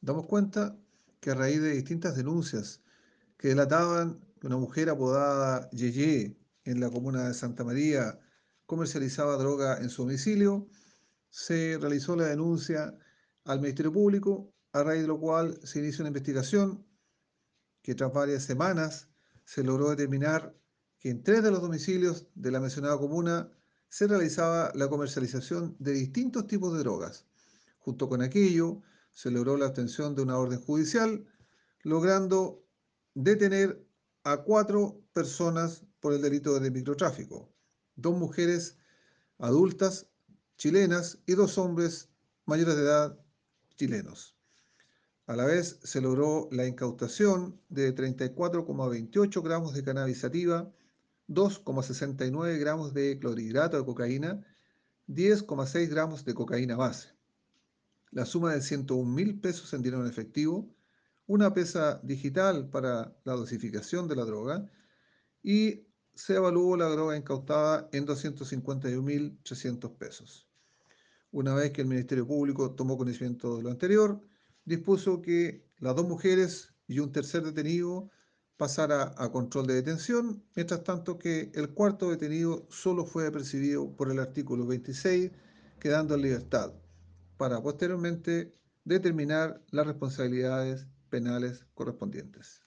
damos cuenta que a raíz de distintas denuncias que delataban que una mujer apodada Yeye en la comuna de Santa María comercializaba droga en su domicilio, se realizó la denuncia al Ministerio Público, a raíz de lo cual se inició una investigación que tras varias semanas se logró determinar que en tres de los domicilios de la mencionada comuna se realizaba la comercialización de distintos tipos de drogas. Junto con aquello, se logró la obtención de una orden judicial, logrando detener a cuatro personas por el delito de microtráfico, dos mujeres adultas chilenas y dos hombres mayores de edad chilenos. A la vez se logró la incautación de 34,28 gramos de cannabis sativa, 2,69 gramos de clorhidrato de cocaína, 10,6 gramos de cocaína base. La suma de 101 mil pesos en dinero en efectivo, una pesa digital para la dosificación de la droga y se evaluó la droga incautada en 251.300 pesos. Una vez que el Ministerio Público tomó conocimiento de lo anterior, dispuso que las dos mujeres y un tercer detenido pasara a control de detención, mientras tanto que el cuarto detenido solo fue apercibido por el artículo 26, quedando en libertad, para posteriormente determinar las responsabilidades penales correspondientes.